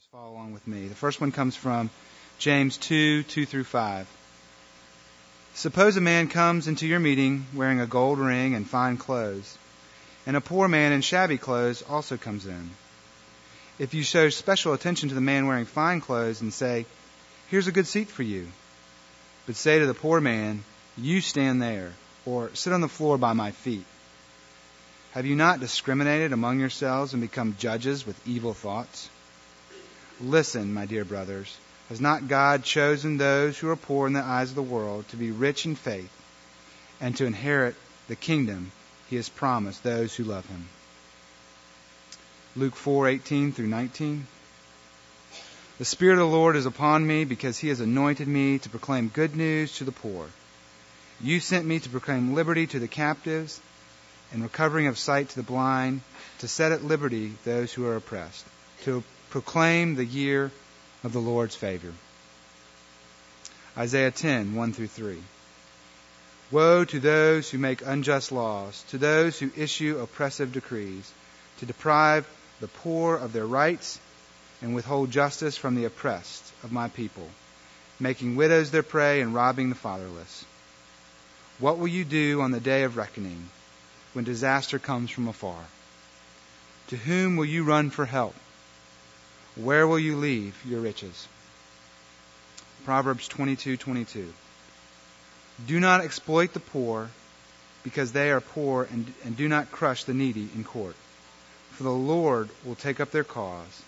just follow along with me. The first one comes from James 2 2 through 5. Suppose a man comes into your meeting wearing a gold ring and fine clothes, and a poor man in shabby clothes also comes in. If you show special attention to the man wearing fine clothes and say, Here's a good seat for you, but say to the poor man, You stand there, or sit on the floor by my feet, have you not discriminated among yourselves and become judges with evil thoughts? Listen, my dear brothers, has not God chosen those who are poor in the eyes of the world to be rich in faith and to inherit the kingdom he has promised those who love him? Luke 4:18 through 19. The Spirit of the Lord is upon me because he has anointed me to proclaim good news to the poor. You sent me to proclaim liberty to the captives and recovering of sight to the blind, to set at liberty those who are oppressed, to proclaim the year of the Lord's favor. Isaiah 10, 1 through 3. Woe to those who make unjust laws, to those who issue oppressive decrees, to deprive the poor of their rights and withhold justice from the oppressed of my people, making widows their prey and robbing the fatherless. What will you do on the day of reckoning? when disaster comes from afar? To whom will you run for help? Where will you leave your riches? Proverbs 22:22. Do not exploit the poor because they are poor and, and do not crush the needy in court. For the Lord will take up their cause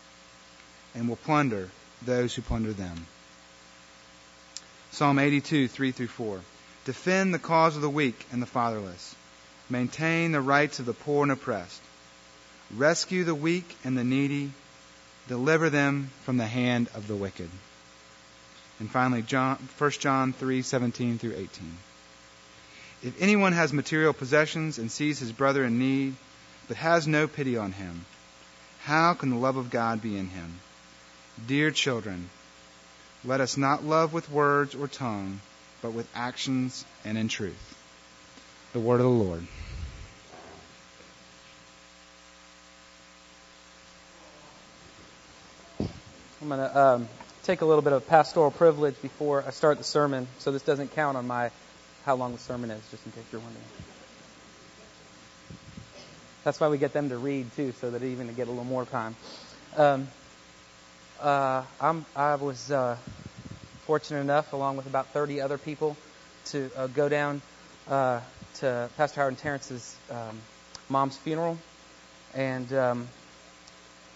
and will plunder those who plunder them. Psalm 82, 3 through 4. Defend the cause of the weak and the fatherless Maintain the rights of the poor and oppressed. Rescue the weak and the needy. Deliver them from the hand of the wicked. And finally, John, 1 John 3 17 through 18. If anyone has material possessions and sees his brother in need, but has no pity on him, how can the love of God be in him? Dear children, let us not love with words or tongue, but with actions and in truth. The word of the Lord. I'm going to um, take a little bit of pastoral privilege before I start the sermon, so this doesn't count on my how long the sermon is, just in case you're wondering. That's why we get them to read too, so that even to get a little more time. Um, uh, i was uh, fortunate enough, along with about 30 other people, to uh, go down uh, to Pastor Howard and Terrence's um, mom's funeral, and um,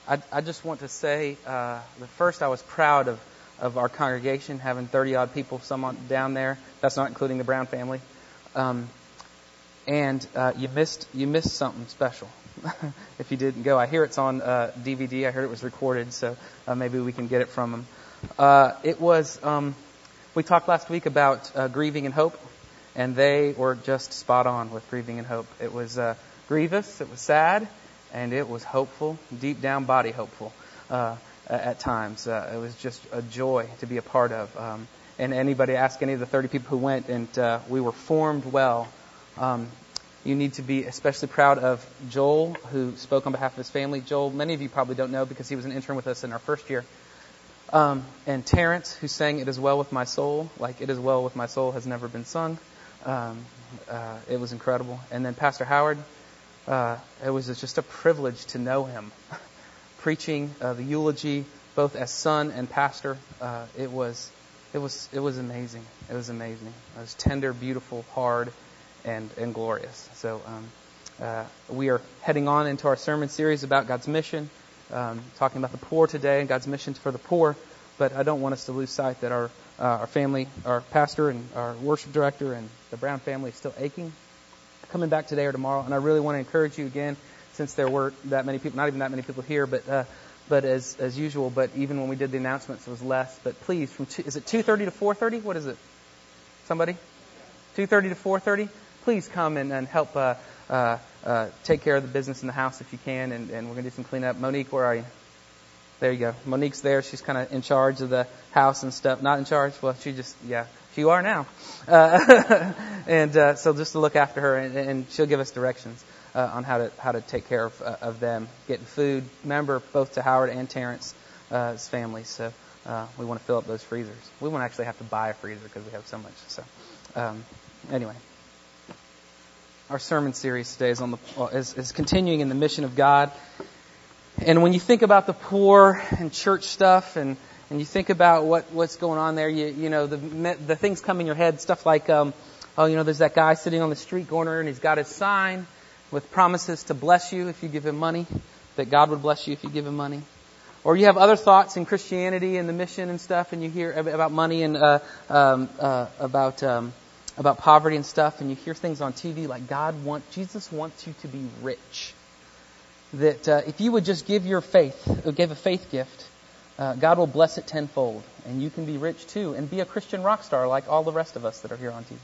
I, I, just want to say uh, that first I was proud of of our congregation having 30 odd people, some down there. That's not including the Brown family. Um, and uh, you missed you missed something special if you didn't go. I hear it's on uh, DVD. I heard it was recorded, so uh, maybe we can get it from them. Uh, it was. Um, we talked last week about uh, grieving and hope, and they were just spot on with grieving and hope. It was uh, grievous, it was sad, and it was hopeful, deep down body hopeful uh, at times. Uh, it was just a joy to be a part of. Um, and anybody ask any of the 30 people who went, and uh, we were formed well. Um, you need to be especially proud of Joel, who spoke on behalf of his family. Joel, many of you probably don't know because he was an intern with us in our first year. Um, and Terrence, who sang "It Is Well with My Soul," like "It Is Well with My Soul" has never been sung. Um, uh, it was incredible. And then Pastor Howard, uh, it was just a privilege to know him. Preaching uh, the eulogy, both as son and pastor, uh, it was, it was, it was amazing. It was amazing. It was tender, beautiful, hard, and and glorious. So um, uh, we are heading on into our sermon series about God's mission, um, talking about the poor today and God's mission for the poor. But I don't want us to lose sight that our uh, our family, our pastor and our worship director and the Brown family is still aching. Coming back today or tomorrow, and I really want to encourage you again, since there were that many people, not even that many people here, but uh, but as as usual, but even when we did the announcements, it was less. But please, from two, is it 2:30 to 4:30? What is it? Somebody? 2:30 to 4:30. Please come and, and help uh, uh, uh, take care of the business in the house if you can, and, and we're gonna do some cleanup. Monique, where are you? There you go. Monique's there. She's kind of in charge of the house and stuff. Not in charge. Well, she just, yeah, you are now. Uh, and uh, so just to look after her, and, and she'll give us directions uh, on how to how to take care of, uh, of them, getting food. Remember, both to Howard and Terrence, uh, as families. So uh, we want to fill up those freezers. We won't actually have to buy a freezer because we have so much. So um, anyway, our sermon series today is on the is, is continuing in the mission of God. And when you think about the poor and church stuff and and you think about what what's going on there, you you know the the things come in your head, stuff like um, oh you know there's that guy sitting on the street corner and he's got his sign with promises to bless you if you give him money, that God would bless you if you give him money. Or you have other thoughts in Christianity and the mission and stuff, and you hear about money and uh, um, uh, about um, about poverty and stuff, and you hear things on TV like God want Jesus wants you to be rich. That uh, if you would just give your faith, or give a faith gift, uh, God will bless it tenfold, and you can be rich too, and be a Christian rock star like all the rest of us that are here on TV.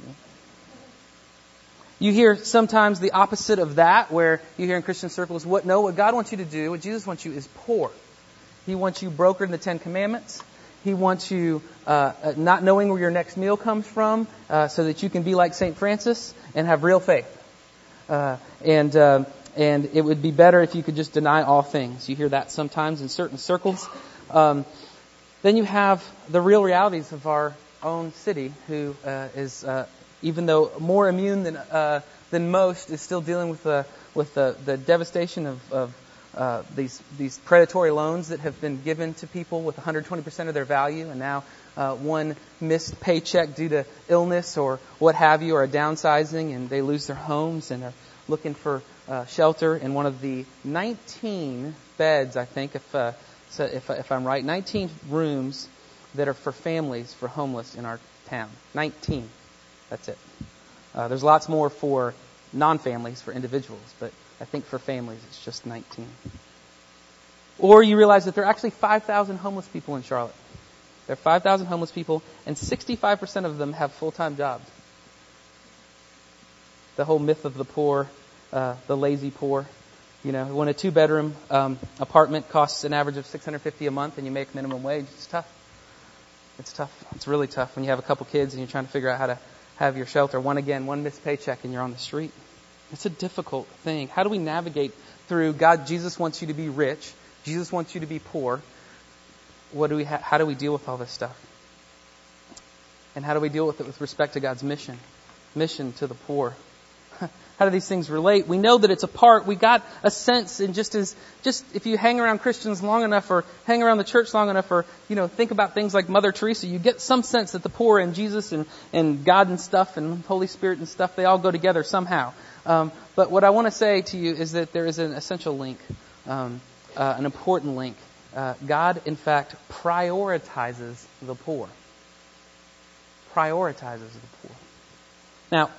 You hear sometimes the opposite of that, where you hear in Christian circles, what no, what God wants you to do, what Jesus wants you is poor. He wants you brokered in the Ten Commandments. He wants you uh, uh, not knowing where your next meal comes from, uh, so that you can be like Saint Francis and have real faith. Uh, and uh, and it would be better if you could just deny all things. You hear that sometimes in certain circles. Um, then you have the real realities of our own city, who uh, is even though more immune than uh, than most, is still dealing with the with the, the devastation of, of uh, these these predatory loans that have been given to people with 120% of their value, and now uh, one missed paycheck due to illness or what have you, or a downsizing, and they lose their homes and are looking for uh, shelter in one of the 19 beds, I think, if uh, so if, if I'm right, 19 rooms that are for families for homeless in our town. 19. That's it. Uh, there's lots more for non-families, for individuals, but I think for families it's just 19. Or you realize that there are actually 5,000 homeless people in Charlotte. There are 5,000 homeless people, and 65% of them have full-time jobs. The whole myth of the poor, uh, the lazy poor. You know, when a two-bedroom um, apartment costs an average of 650 a month, and you make minimum wage, it's tough. It's tough. It's really tough when you have a couple kids and you're trying to figure out how to have your shelter. One again, one missed paycheck, and you're on the street. It's a difficult thing. How do we navigate through God? Jesus wants you to be rich. Jesus wants you to be poor. What do we? Ha- how do we deal with all this stuff? And how do we deal with it with respect to God's mission? Mission to the poor. How do these things relate? We know that it's a part. We got a sense, and just as just if you hang around Christians long enough, or hang around the church long enough, or you know think about things like Mother Teresa, you get some sense that the poor and Jesus and and God and stuff and Holy Spirit and stuff they all go together somehow. Um, but what I want to say to you is that there is an essential link, um, uh, an important link. Uh, God, in fact, prioritizes the poor. Prioritizes the poor. Now,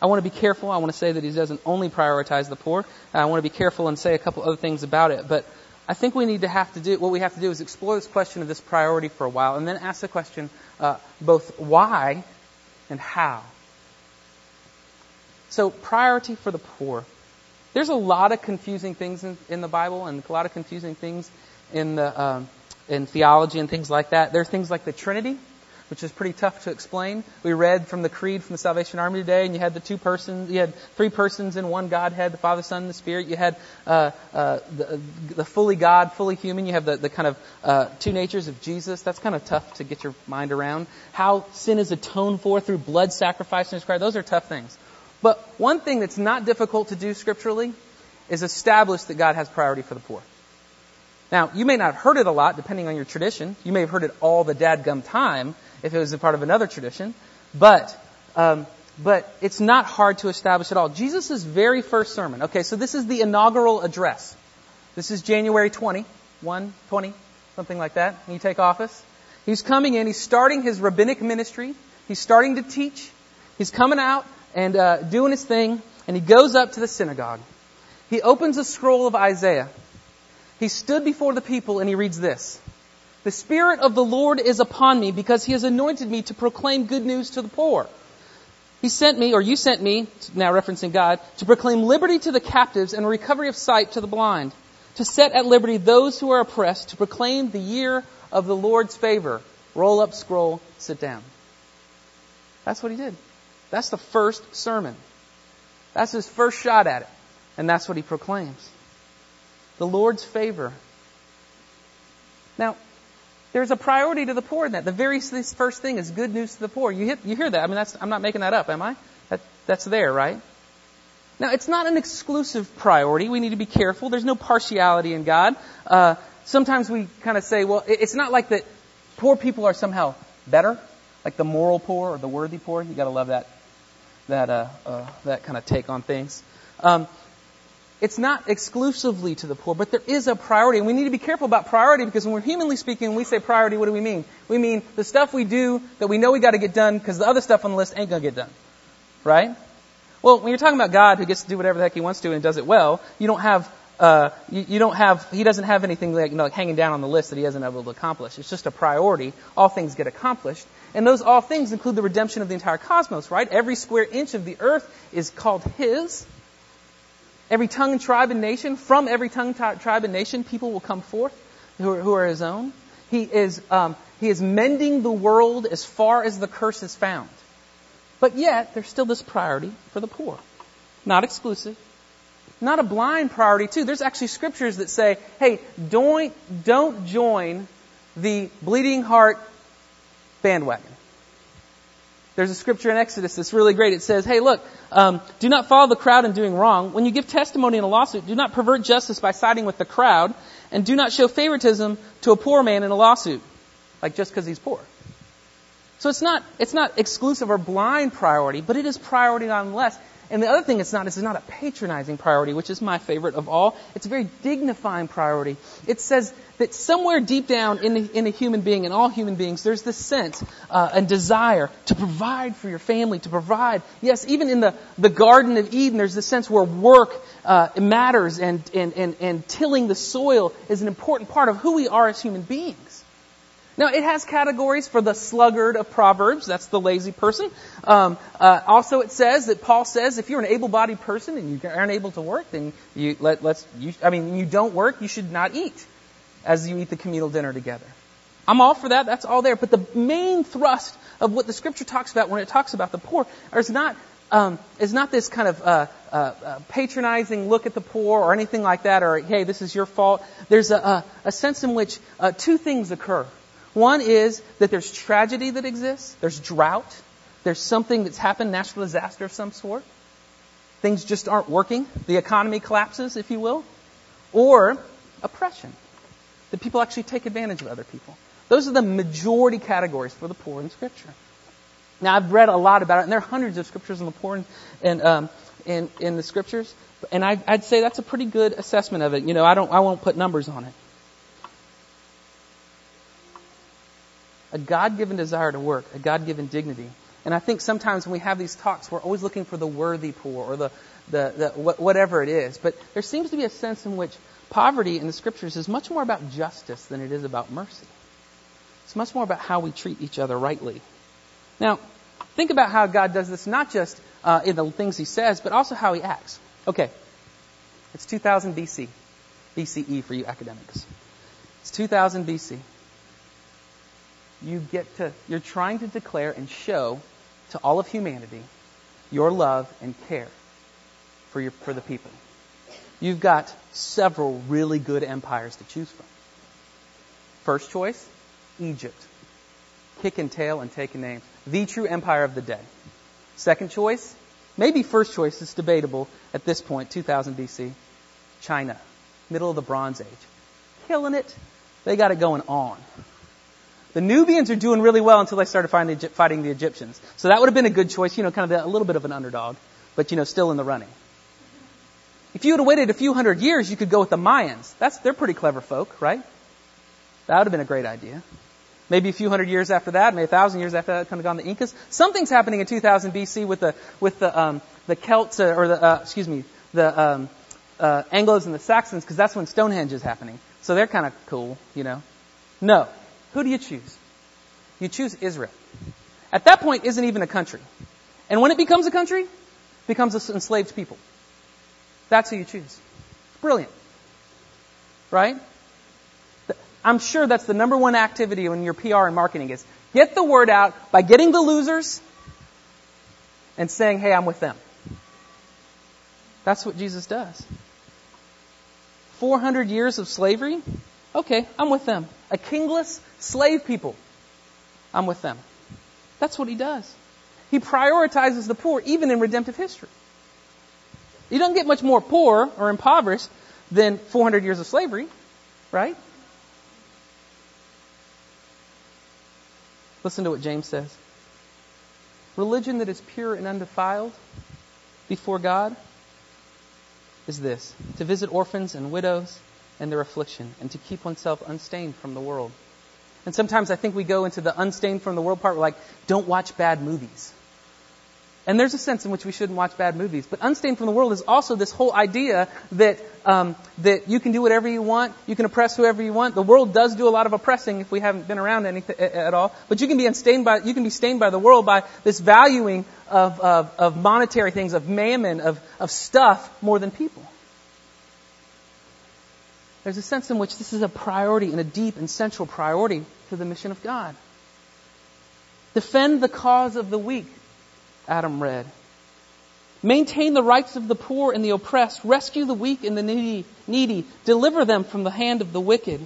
I want to be careful. I want to say that he doesn't only prioritize the poor. I want to be careful and say a couple other things about it. But I think we need to have to do what we have to do is explore this question of this priority for a while, and then ask the question uh, both why and how. So priority for the poor. There's a lot of confusing things in, in the Bible, and a lot of confusing things in the um, in theology and things like that. There are things like the Trinity which is pretty tough to explain. We read from the Creed from the Salvation Army today, and you had the two persons, you had three persons in one Godhead, the Father, Son, and the Spirit. You had uh, uh, the, the, fully God, fully human. You have the, the kind of uh, two natures of Jesus. That's kind of tough to get your mind around. How sin is atoned for through blood sacrifice his Christ. Those are tough things. But one thing that's not difficult to do scripturally is establish that God has priority for the poor. Now, you may not have heard it a lot, depending on your tradition. You may have heard it all the dadgum time, if it was a part of another tradition. But, um, but it's not hard to establish at all. Jesus' very first sermon. Okay, so this is the inaugural address. This is January 20, 1, 20, something like that, when you take office. He's coming in, he's starting his rabbinic ministry, he's starting to teach, he's coming out and uh, doing his thing, and he goes up to the synagogue. He opens a scroll of Isaiah. He stood before the people and he reads this. The Spirit of the Lord is upon me because He has anointed me to proclaim good news to the poor. He sent me, or you sent me, now referencing God, to proclaim liberty to the captives and recovery of sight to the blind, to set at liberty those who are oppressed, to proclaim the year of the Lord's favor. Roll up scroll, sit down. That's what he did. That's the first sermon. That's his first shot at it. And that's what he proclaims. The Lord's favor Now, there's a priority to the poor in that. The very first thing is good news to the poor. You, hit, you hear that? I mean, that's, I'm not making that up, am I? That, that's there, right? Now, it's not an exclusive priority. We need to be careful. There's no partiality in God. Uh, sometimes we kind of say, well, it's not like that poor people are somehow better, like the moral poor or the worthy poor. You got to love that that uh, uh, that kind of take on things. Um, it's not exclusively to the poor, but there is a priority, and we need to be careful about priority because when we're humanly speaking, when we say priority, what do we mean? We mean the stuff we do that we know we got to get done because the other stuff on the list ain't gonna get done, right? Well, when you're talking about God who gets to do whatever the heck He wants to and does it well, you don't have uh, you, you, don't have, he doesn't have anything like, you know, like hanging down on the list that he hasn't able to accomplish. It's just a priority. All things get accomplished. And those all things include the redemption of the entire cosmos, right? Every square inch of the earth is called his. Every tongue tribe and nation, from every tongue, tribe and nation, people will come forth who are, who are his own. He is, um, he is mending the world as far as the curse is found. But yet, there's still this priority for the poor. Not exclusive, not a blind priority too. There's actually scriptures that say, hey, don't, don't join the bleeding heart bandwagon. There's a scripture in Exodus that's really great. It says, hey, look, um, do not follow the crowd in doing wrong. When you give testimony in a lawsuit, do not pervert justice by siding with the crowd, and do not show favoritism to a poor man in a lawsuit, like just because he's poor. So it's not, it's not exclusive or blind priority, but it is priority nonetheless. And the other thing it's not is it's not a patronizing priority, which is my favorite of all. It's a very dignifying priority. It says that somewhere deep down in in a human being, in all human beings, there's this sense uh, and desire to provide for your family, to provide. Yes, even in the, the Garden of Eden, there's this sense where work uh, matters and, and, and, and tilling the soil is an important part of who we are as human beings. Now, it has categories for the sluggard of Proverbs. That's the lazy person. Um, uh, also, it says that Paul says if you're an able-bodied person and you aren't able to work, then you let, let's. You, I mean, you don't work, you should not eat as you eat the communal dinner together. I'm all for that. That's all there. But the main thrust of what the Scripture talks about when it talks about the poor is not um, is not this kind of uh, uh, uh, patronizing look at the poor or anything like that, or hey, this is your fault. There's a, a, a sense in which uh, two things occur. One is that there's tragedy that exists, there's drought, there's something that's happened, natural disaster of some sort. Things just aren't working. The economy collapses, if you will. Or oppression. That people actually take advantage of other people. Those are the majority categories for the poor in Scripture. Now, I've read a lot about it, and there are hundreds of scriptures on the poor in, in, um, in, in the Scriptures. And I, I'd say that's a pretty good assessment of it. You know, I, don't, I won't put numbers on it. A God given desire to work, a God given dignity. And I think sometimes when we have these talks, we're always looking for the worthy poor or the, the, the whatever it is. But there seems to be a sense in which poverty in the scriptures is much more about justice than it is about mercy. It's much more about how we treat each other rightly. Now, think about how God does this, not just uh, in the things He says, but also how He acts. Okay, it's 2000 BC, BCE for you academics. It's 2000 BC you get to, you're trying to declare and show to all of humanity your love and care for, your, for the people. You've got several really good empires to choose from. First choice, Egypt. Kick and tail and take a name. The true empire of the day. Second choice, maybe first choice, it's debatable at this point, 2000 BC. China. Middle of the Bronze Age. Killing it. They got it going on. The Nubians are doing really well until they started fighting the Egyptians. So that would have been a good choice, you know, kind of a little bit of an underdog, but you know, still in the running. If you have waited a few hundred years, you could go with the Mayans. That's, they're pretty clever folk, right? That would have been a great idea. Maybe a few hundred years after that, maybe a thousand years after that, kind of gone the Incas. Something's happening in 2000 BC with the with the um, the Celts uh, or the uh, excuse me the um, uh, Anglos and the Saxons because that's when Stonehenge is happening. So they're kind of cool, you know. No, who do you choose? You choose Israel. At that point, isn't even a country. And when it becomes a country, becomes an enslaved people. That's who you choose. Brilliant. Right? I'm sure that's the number one activity when your PR and marketing is get the word out by getting the losers and saying, hey, I'm with them. That's what Jesus does. 400 years of slavery? Okay, I'm with them. A kingless slave people. I'm with them. That's what he does. He prioritizes the poor even in redemptive history. You don't get much more poor or impoverished than 400 years of slavery, right? Listen to what James says. Religion that is pure and undefiled before God is this to visit orphans and widows and their affliction, and to keep oneself unstained from the world. And sometimes I think we go into the unstained from the world part, we're like, don't watch bad movies. And there's a sense in which we shouldn't watch bad movies. But unstained from the world is also this whole idea that um, that you can do whatever you want, you can oppress whoever you want. The world does do a lot of oppressing if we haven't been around anything at all. But you can be unstained by you can be stained by the world by this valuing of of, of monetary things, of mammon, of of stuff more than people. There's a sense in which this is a priority and a deep and central priority to the mission of God. Defend the cause of the weak Adam read. Maintain the rights of the poor and the oppressed. Rescue the weak and the needy. needy. Deliver them from the hand of the wicked.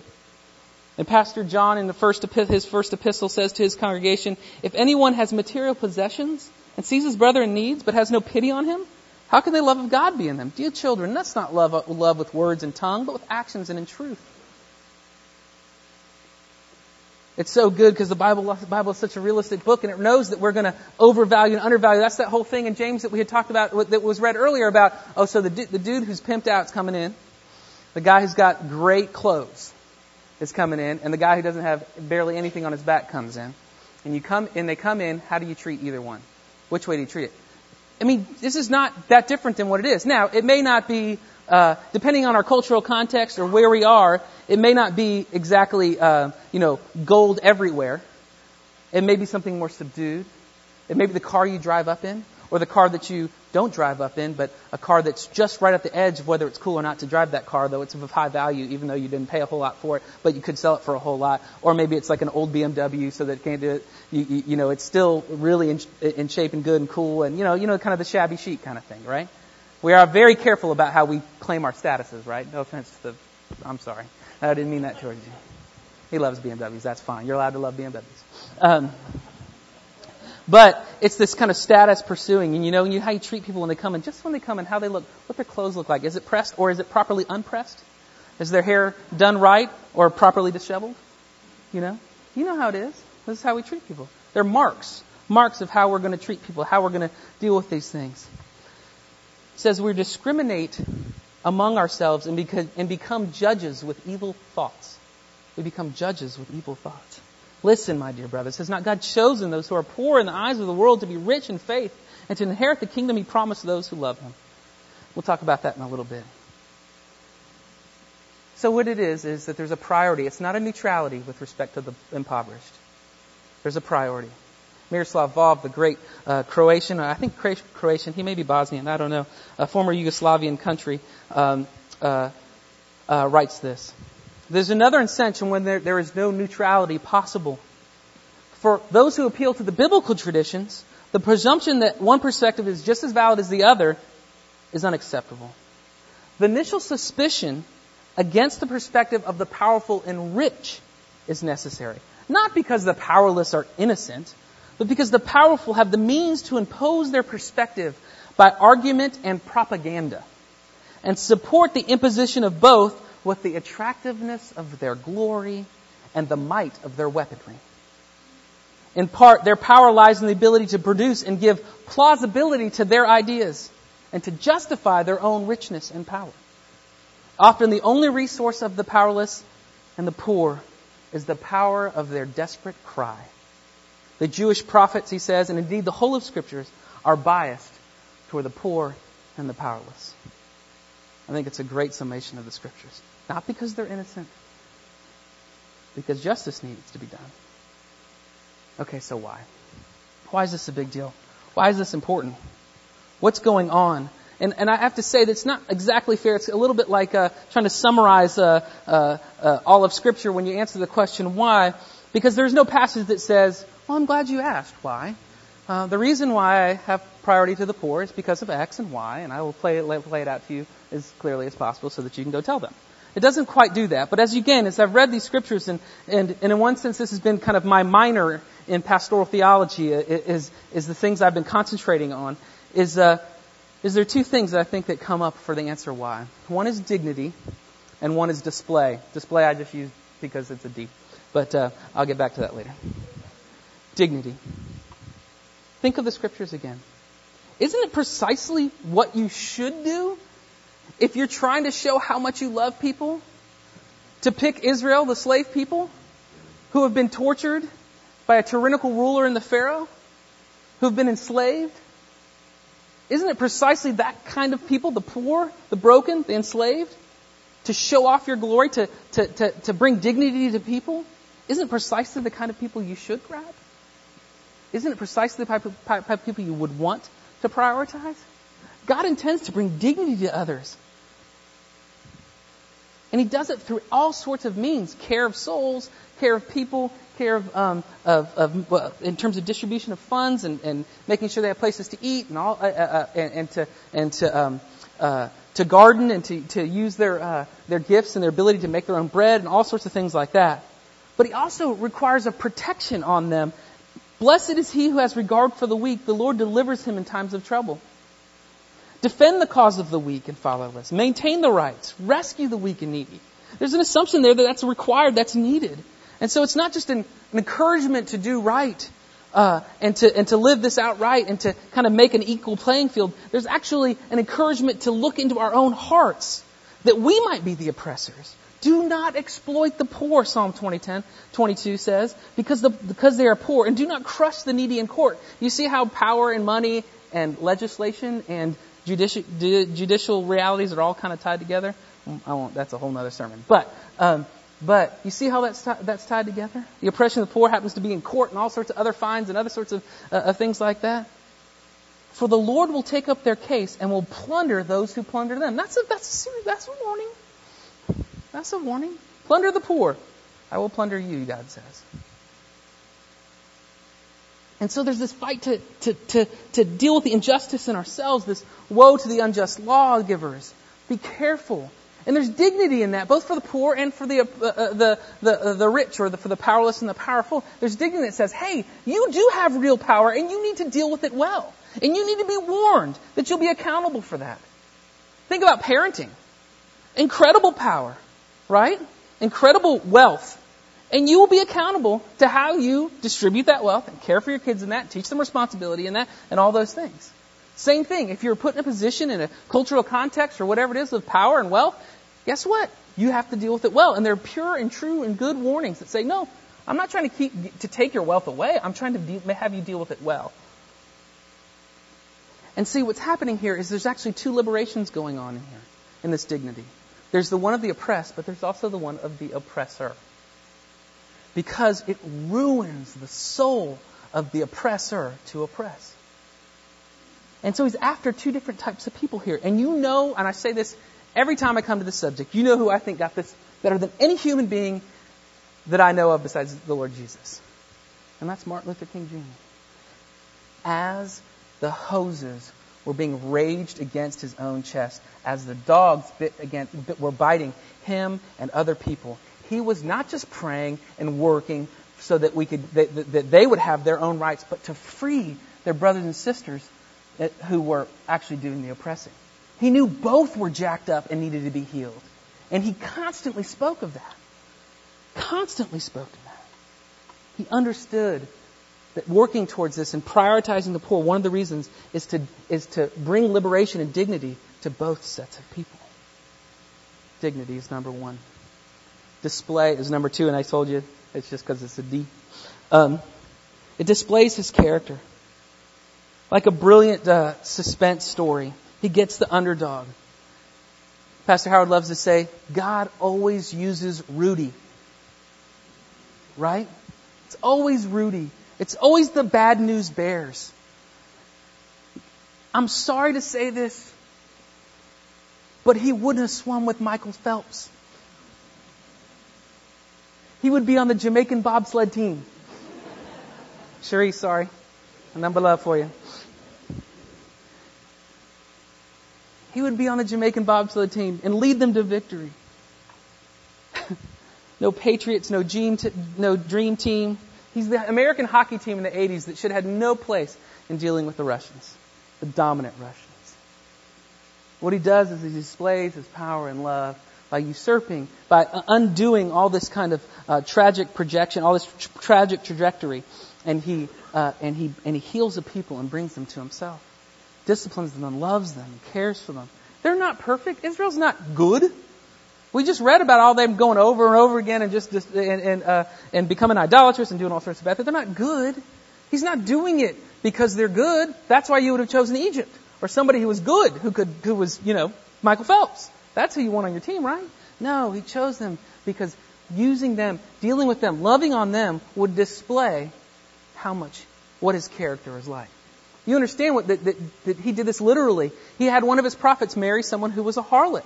And Pastor John in first, his first epistle says to his congregation, if anyone has material possessions and sees his brother in needs but has no pity on him, how can the love of God be in them? Dear children, that's not love, love with words and tongue, but with actions and in truth. It's so good because the Bible, the Bible is such a realistic book and it knows that we're going to overvalue and undervalue. That's that whole thing in James that we had talked about, that was read earlier about, oh, so the, the dude who's pimped out is coming in. The guy who's got great clothes is coming in and the guy who doesn't have barely anything on his back comes in. And you come, and they come in, how do you treat either one? Which way do you treat it? I mean, this is not that different than what it is. Now, it may not be, uh, depending on our cultural context or where we are, it may not be exactly, uh, you know, gold everywhere. It may be something more subdued. It may be the car you drive up in, or the car that you don't drive up in, but a car that's just right at the edge of whether it's cool or not to drive that car, though it's of high value, even though you didn't pay a whole lot for it, but you could sell it for a whole lot. Or maybe it's like an old BMW, so that it can't do it. You, you, you know, it's still really in, in shape and good and cool, and you know, you know, kind of the shabby chic kind of thing, right? We are very careful about how we claim our statuses, right? No offense to the, I'm sorry, I didn't mean that towards you. He loves BMWs. That's fine. You're allowed to love BMWs. Um, but it's this kind of status pursuing, and you know, you, how you treat people when they come in, just when they come in, how they look, what their clothes look like. Is it pressed or is it properly unpressed? Is their hair done right or properly disheveled? You know, you know how it is. This is how we treat people. They're marks, marks of how we're going to treat people, how we're going to deal with these things. It says we discriminate among ourselves and, and become judges with evil thoughts. We become judges with evil thoughts. Listen, my dear brothers, has not God chosen those who are poor in the eyes of the world to be rich in faith and to inherit the kingdom he promised those who love him? We'll talk about that in a little bit. So what it is, is that there's a priority. It's not a neutrality with respect to the impoverished. There's a priority. Miroslav Volf, the great uh, Croatian, I think Croatian, he may be Bosnian, I don't know, a former Yugoslavian country, um, uh, uh, writes this. There's another incentive when there, there is no neutrality possible. For those who appeal to the biblical traditions, the presumption that one perspective is just as valid as the other is unacceptable. The initial suspicion against the perspective of the powerful and rich is necessary. Not because the powerless are innocent, but because the powerful have the means to impose their perspective by argument and propaganda and support the imposition of both with the attractiveness of their glory and the might of their weaponry. In part, their power lies in the ability to produce and give plausibility to their ideas and to justify their own richness and power. Often the only resource of the powerless and the poor is the power of their desperate cry. The Jewish prophets, he says, and indeed the whole of scriptures are biased toward the poor and the powerless. I think it's a great summation of the scriptures. Not because they're innocent, because justice needs to be done. Okay, so why? Why is this a big deal? Why is this important? What's going on? And, and I have to say that it's not exactly fair. It's a little bit like uh, trying to summarize uh, uh, uh all of Scripture when you answer the question why, because there's no passage that says, "Well, I'm glad you asked why." Uh, the reason why I have priority to the poor is because of X and Y, and I will play it, play it out to you as clearly as possible so that you can go tell them. It doesn't quite do that. But as you, again, as I've read these scriptures, and, and, and in one sense this has been kind of my minor in pastoral theology, uh, is, is the things I've been concentrating on, is, uh, is there two things that I think that come up for the answer why. One is dignity, and one is display. Display I just use because it's a D. But uh, I'll get back to that later. Dignity. Think of the scriptures again. Isn't it precisely what you should do if you're trying to show how much you love people? To pick Israel, the slave people, who have been tortured by a tyrannical ruler in the Pharaoh, who have been enslaved? Isn't it precisely that kind of people, the poor, the broken, the enslaved, to show off your glory, to, to, to, to bring dignity to people? Isn't it precisely the kind of people you should grab? Isn't it precisely the type of, type of people you would want to prioritize? God intends to bring dignity to others. And He does it through all sorts of means care of souls, care of people, care of, um, of, of well, in terms of distribution of funds and, and making sure they have places to eat and, all, uh, uh, uh and, and, to, and to, um, uh, to garden and to, to use their, uh, their gifts and their ability to make their own bread and all sorts of things like that. But He also requires a protection on them Blessed is he who has regard for the weak. The Lord delivers him in times of trouble. Defend the cause of the weak and fatherless. Maintain the rights. Rescue the weak and needy. There's an assumption there that that's required, that's needed. And so it's not just an, an encouragement to do right uh, and to and to live this out right and to kind of make an equal playing field. There's actually an encouragement to look into our own hearts that we might be the oppressors do not exploit the poor, Psalm 2010, 22 says, because, the, because they are poor, and do not crush the needy in court. You see how power and money and legislation and judicial, judicial realities are all kind of tied together? I won't, that's a whole other sermon. But, um, but you see how that's, t- that's tied together? The oppression of the poor happens to be in court and all sorts of other fines and other sorts of, uh, of things like that. For the Lord will take up their case and will plunder those who plunder them. That's a, that's a serious, that's a warning. That's a warning. Plunder the poor. I will plunder you, God says. And so there's this fight to, to, to, to deal with the injustice in ourselves, this woe to the unjust lawgivers. Be careful. And there's dignity in that, both for the poor and for the, uh, uh, the, the, uh, the rich or the, for the powerless and the powerful. There's dignity that says, hey, you do have real power and you need to deal with it well. And you need to be warned that you'll be accountable for that. Think about parenting. Incredible power right? Incredible wealth. And you will be accountable to how you distribute that wealth and care for your kids in that, teach them responsibility in that, and all those things. Same thing. If you're put in a position in a cultural context or whatever it is with power and wealth, guess what? You have to deal with it well. And they're pure and true and good warnings that say, no, I'm not trying to keep, to take your wealth away. I'm trying to de- have you deal with it well. And see, what's happening here is there's actually two liberations going on in here, in this dignity. There's the one of the oppressed, but there's also the one of the oppressor. Because it ruins the soul of the oppressor to oppress. And so he's after two different types of people here. And you know, and I say this every time I come to this subject, you know who I think got this better than any human being that I know of besides the Lord Jesus. And that's Martin Luther King Jr. As the hoses were being raged against his own chest as the dogs bit against, were biting him and other people. He was not just praying and working so that we could that, that they would have their own rights, but to free their brothers and sisters who were actually doing the oppressing. He knew both were jacked up and needed to be healed. And he constantly spoke of that. Constantly spoke of that. He understood that working towards this and prioritizing the poor, one of the reasons is to, is to bring liberation and dignity to both sets of people. Dignity is number one. Display is number two, and I told you it's just because it's a D. Um, it displays his character. Like a brilliant uh, suspense story, he gets the underdog. Pastor Howard loves to say, God always uses Rudy. Right? It's always Rudy. It's always the bad news bears. I'm sorry to say this, but he wouldn't have swum with Michael Phelps. He would be on the Jamaican bobsled team. Cherie, sorry. Number love for you. He would be on the Jamaican bobsled team and lead them to victory. no Patriots, no dream, t- no dream team. He's the American hockey team in the 80s that should have had no place in dealing with the Russians, the dominant Russians. What he does is he displays his power and love by usurping, by undoing all this kind of uh, tragic projection, all this tr- tragic trajectory, and he uh, and he and he heals the people and brings them to himself, disciplines them and loves them, and cares for them. They're not perfect. Israel's not good. We just read about all them going over and over again and just, just and and, uh, and becoming idolatrous and doing all sorts of bad things. They're not good. He's not doing it because they're good. That's why you would have chosen Egypt or somebody who was good, who could, who was, you know, Michael Phelps. That's who you want on your team, right? No, he chose them because using them, dealing with them, loving on them would display how much, what his character is like. You understand what, that, that, that he did this literally. He had one of his prophets marry someone who was a harlot.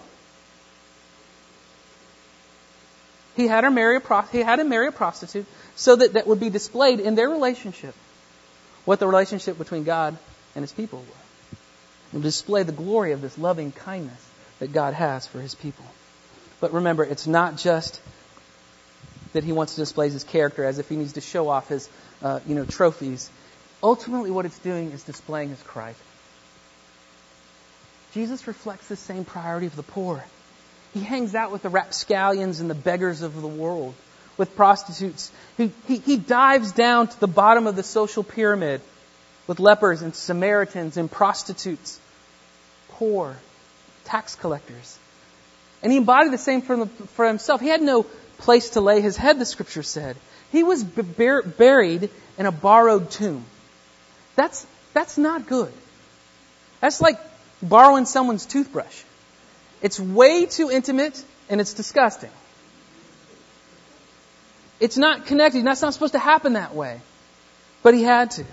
He had her marry a, he had him marry a prostitute so that that would be displayed in their relationship what the relationship between God and his people was. And display the glory of this loving kindness that God has for his people. But remember, it's not just that he wants to display his character as if he needs to show off his, uh, you know, trophies. Ultimately, what it's doing is displaying his Christ. Jesus reflects the same priority of the poor. He hangs out with the rapscallions and the beggars of the world, with prostitutes. He, he, he dives down to the bottom of the social pyramid with lepers and Samaritans and prostitutes, poor, tax collectors. And he embodied the same for, for himself. He had no place to lay his head, the scripture said. He was bur- buried in a borrowed tomb. That's, that's not good. That's like borrowing someone's toothbrush. It's way too intimate and it's disgusting. It's not connected. That's not supposed to happen that way. But he had to.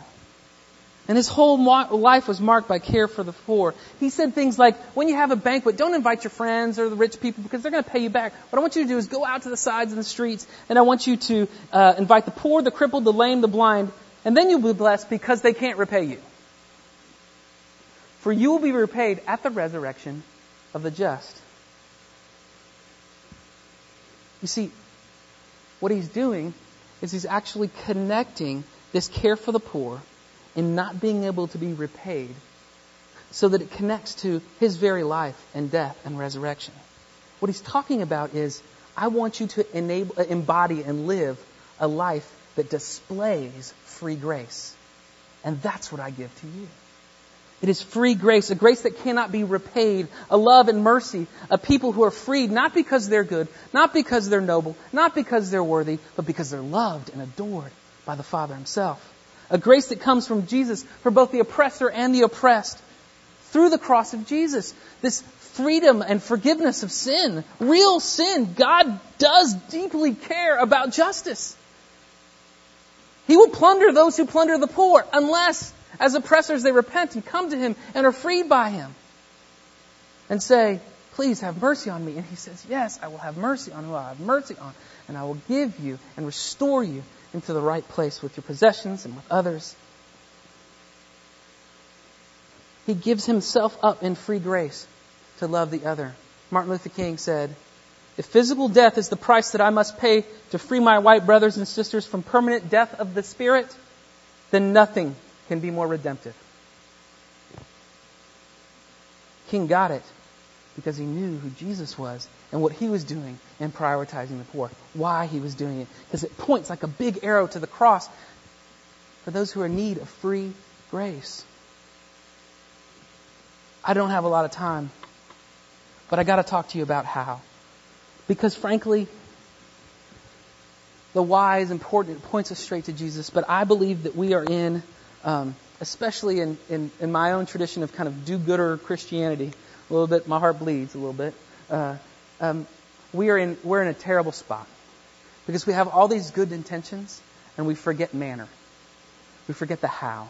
And his whole life was marked by care for the poor. He said things like, when you have a banquet, don't invite your friends or the rich people because they're going to pay you back. What I want you to do is go out to the sides of the streets and I want you to uh, invite the poor, the crippled, the lame, the blind, and then you'll be blessed because they can't repay you. For you will be repaid at the resurrection of the just. You see, what he's doing is he's actually connecting this care for the poor and not being able to be repaid so that it connects to his very life and death and resurrection. What he's talking about is, I want you to enable, uh, embody and live a life that displays free grace. And that's what I give to you. It is free grace, a grace that cannot be repaid, a love and mercy, a people who are freed not because they're good, not because they're noble, not because they're worthy, but because they're loved and adored by the Father Himself. A grace that comes from Jesus for both the oppressor and the oppressed through the cross of Jesus. This freedom and forgiveness of sin, real sin. God does deeply care about justice. He will plunder those who plunder the poor unless as oppressors, they repent and come to him and are freed by him and say, Please have mercy on me. And he says, Yes, I will have mercy on who I have mercy on, and I will give you and restore you into the right place with your possessions and with others. He gives himself up in free grace to love the other. Martin Luther King said, If physical death is the price that I must pay to free my white brothers and sisters from permanent death of the spirit, then nothing can be more redemptive. King got it because he knew who Jesus was and what he was doing in prioritizing the poor, why he was doing it, because it points like a big arrow to the cross for those who are in need of free grace. I don't have a lot of time, but I got to talk to you about how. Because frankly, the why is important. It points us straight to Jesus, but I believe that we are in um, especially in, in, in, my own tradition of kind of do-gooder Christianity, a little bit, my heart bleeds a little bit. Uh, um, we are in, we're in a terrible spot because we have all these good intentions and we forget manner. We forget the how.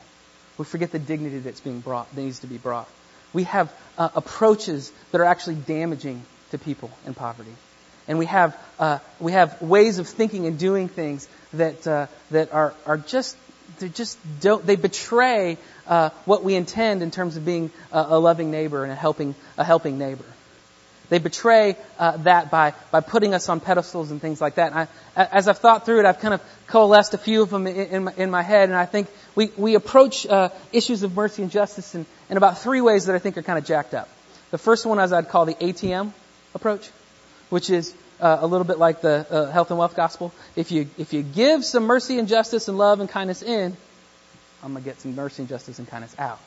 We forget the dignity that's being brought, that needs to be brought. We have uh, approaches that are actually damaging to people in poverty. And we have, uh, we have ways of thinking and doing things that, uh, that are, are just they just don't, they betray uh, what we intend in terms of being a, a, loving neighbor and a helping, a helping neighbor. they betray uh, that by, by putting us on pedestals and things like that. And I, as I've thought through it, I've kind of coalesced a few of them in, in, my, in my head, and I think we, we approach uh, issues of mercy and justice in, in about three ways that I think are kind of jacked up. The first one, as I'd call the ATM approach, which is uh, a little bit like the uh, health and wealth gospel. If you if you give some mercy and justice and love and kindness in, I'm gonna get some mercy and justice and kindness out.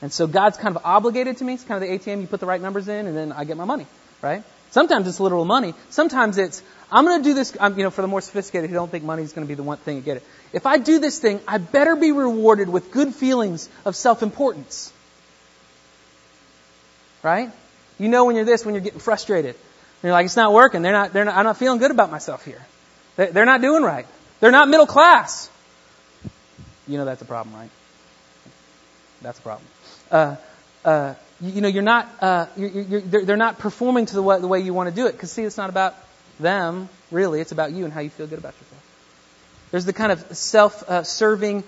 And so God's kind of obligated to me. It's kind of the ATM. You put the right numbers in, and then I get my money right? Sometimes it's literal money. Sometimes it's, I'm going to do this, you know, for the more sophisticated who don't think money is going to be the one thing to get it. If I do this thing, I better be rewarded with good feelings of self-importance. Right? You know when you're this, when you're getting frustrated. You're like, it's not working. They're not, they're not, I'm not feeling good about myself here. They're not doing right. They're not middle class. You know that's a problem, right? That's a problem. Uh, uh, you know, you're not, uh, you're, you're, they're, they're not performing to the way, the way you want to do it. Because see, it's not about them, really. It's about you and how you feel good about yourself. There's the kind of self-serving,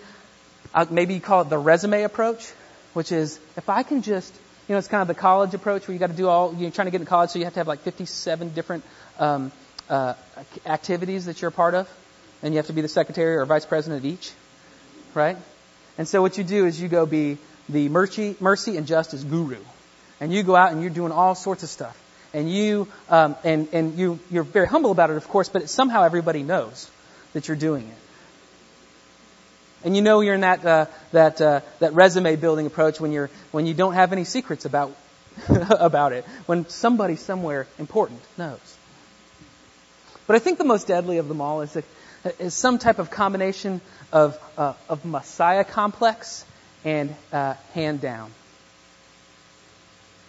uh, maybe you call it the resume approach, which is if I can just, you know, it's kind of the college approach where you got to do all, you're trying to get into college, so you have to have like 57 different um, uh, activities that you're a part of, and you have to be the secretary or vice president of each, right? And so what you do is you go be the mercy, mercy and justice guru. And you go out and you're doing all sorts of stuff. And you, um, and, and you, you're very humble about it, of course, but somehow everybody knows that you're doing it. And you know you're in that, uh, that, uh, that resume building approach when you're, when you don't have any secrets about, about it. When somebody somewhere important knows. But I think the most deadly of them all is, a, is some type of combination of, uh, of Messiah complex and uh, hand down.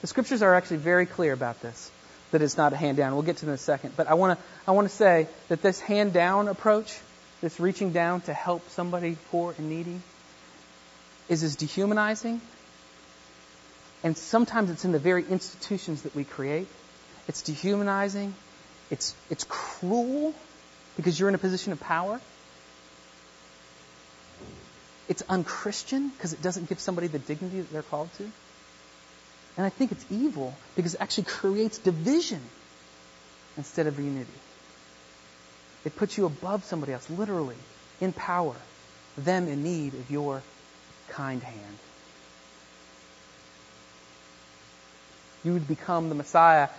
The scriptures are actually very clear about this, that it's not a hand down. We'll get to that in a second. But I want to I want to say that this hand down approach, this reaching down to help somebody poor and needy, is as dehumanizing. And sometimes it's in the very institutions that we create. It's dehumanizing. It's, it's cruel because you're in a position of power. It's unchristian because it doesn't give somebody the dignity that they're called to. And I think it's evil because it actually creates division instead of unity. It puts you above somebody else, literally, in power, them in need of your kind hand. You would become the Messiah.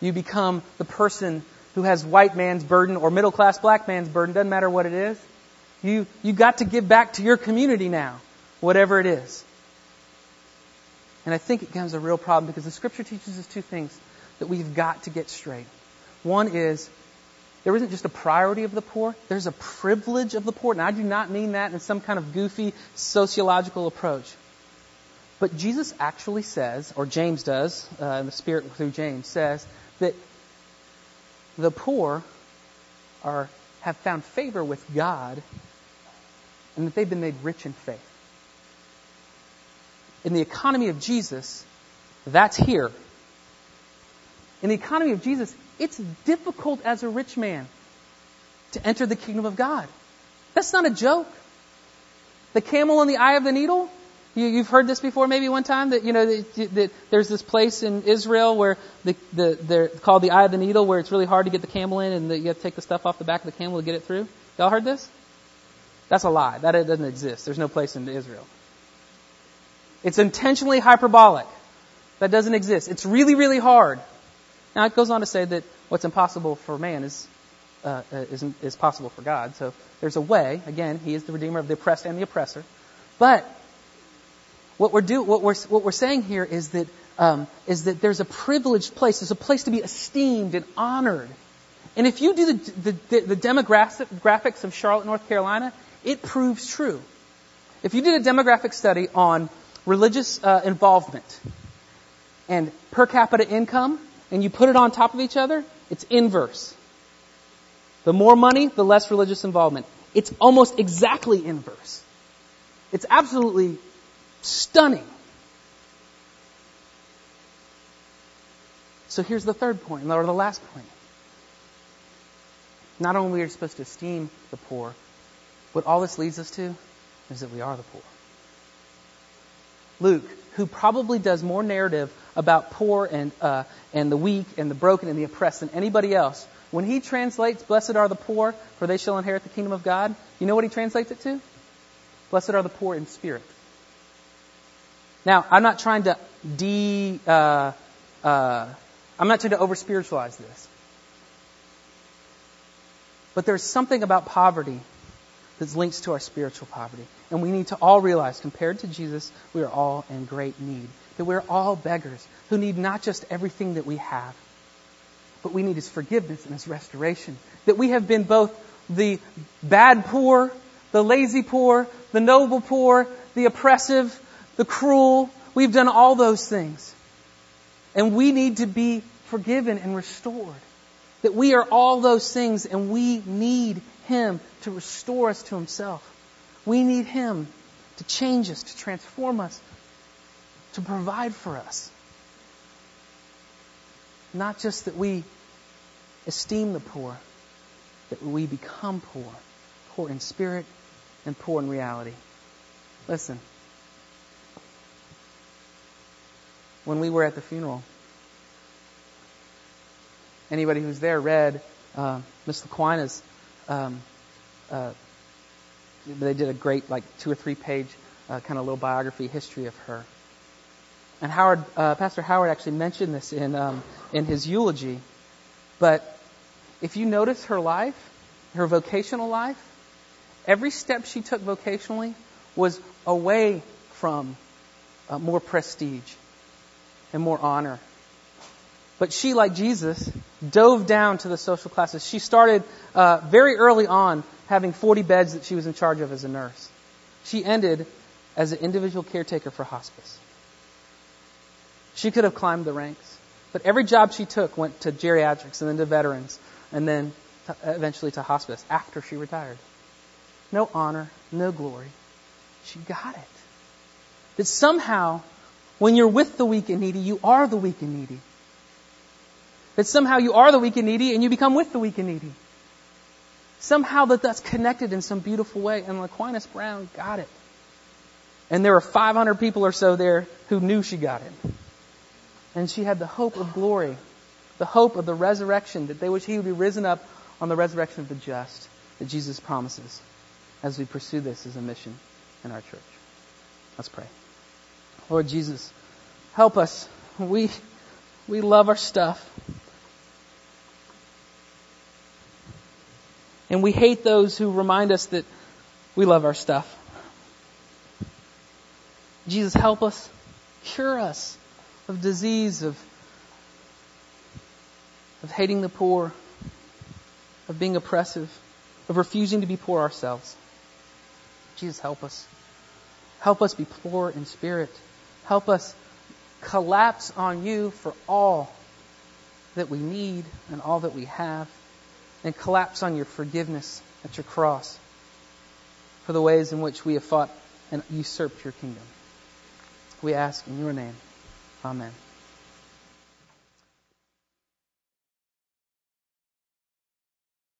You become the person who has white man's burden or middle class black man's burden, doesn't matter what it is. You, you got to give back to your community now, whatever it is. And I think it becomes a real problem because the scripture teaches us two things that we've got to get straight. One is there isn't just a priority of the poor, there's a privilege of the poor. And I do not mean that in some kind of goofy sociological approach. But Jesus actually says, or James does, uh, the Spirit through James, says that the poor are, have found favor with God and that they've been made rich in faith. In the economy of Jesus, that's here. In the economy of Jesus, it's difficult as a rich man to enter the kingdom of God. That's not a joke. The camel in the eye of the needle, you, have heard this before, maybe one time that you know that, that there's this place in Israel where the, the they're called the eye of the needle, where it's really hard to get the camel in, and the, you have to take the stuff off the back of the camel to get it through. Y'all heard this? That's a lie. That doesn't exist. There's no place in Israel. It's intentionally hyperbolic. That doesn't exist. It's really, really hard. Now it goes on to say that what's impossible for man is uh, is, is possible for God. So there's a way. Again, He is the redeemer of the oppressed and the oppressor. But what we're do what we're what we're saying here is that um, is that there's a privileged place. There's a place to be esteemed and honored. And if you do the, the, the demographics of Charlotte, North Carolina, it proves true. If you did a demographic study on religious uh, involvement and per capita income, and you put it on top of each other, it's inverse. The more money, the less religious involvement. It's almost exactly inverse. It's absolutely stunning. So here's the third point, or the last point. Not only are we supposed to esteem the poor, what all this leads us to is that we are the poor. Luke, who probably does more narrative about poor and, uh, and the weak and the broken and the oppressed than anybody else, when he translates, Blessed are the poor, for they shall inherit the kingdom of God, you know what he translates it to? Blessed are the poor in spirit. Now, I'm not trying to de, uh, uh, I'm not trying to over spiritualize this. But there's something about poverty that's linked to our spiritual poverty. And we need to all realize, compared to Jesus, we are all in great need. That we're all beggars who need not just everything that we have, but we need His forgiveness and His restoration. That we have been both the bad poor, the lazy poor, the noble poor, the oppressive, the cruel. We've done all those things. And we need to be forgiven and restored. That we are all those things and we need Him to restore us to Himself. We need Him to change us, to transform us, to provide for us. Not just that we esteem the poor, that we become poor, poor in spirit and poor in reality. Listen, when we were at the funeral, anybody who's there read uh, Miss Laquina's. Um, uh, they did a great, like two or three page uh, kind of little biography history of her. And Howard, uh, Pastor Howard actually mentioned this in um, in his eulogy. But if you notice her life, her vocational life, every step she took vocationally was away from uh, more prestige and more honor. But she, like Jesus, dove down to the social classes. She started uh, very early on having 40 beds that she was in charge of as a nurse. She ended as an individual caretaker for hospice. She could have climbed the ranks, but every job she took went to geriatrics and then to veterans and then to, eventually to hospice after she retired. No honor, no glory. She got it. That somehow, when you're with the weak and needy, you are the weak and needy. That somehow you are the weak and needy and you become with the weak and needy. Somehow that that's connected in some beautiful way. And Aquinas Brown got it. And there were 500 people or so there who knew she got it. And she had the hope of glory, the hope of the resurrection, that they wish he would be risen up on the resurrection of the just that Jesus promises as we pursue this as a mission in our church. Let's pray. Lord Jesus, help us. We, we love our stuff. And we hate those who remind us that we love our stuff. Jesus, help us, cure us of disease, of, of hating the poor, of being oppressive, of refusing to be poor ourselves. Jesus, help us. Help us be poor in spirit. Help us collapse on you for all that we need and all that we have and collapse on your forgiveness at your cross for the ways in which we have fought and usurped your kingdom. We ask in your name. Amen.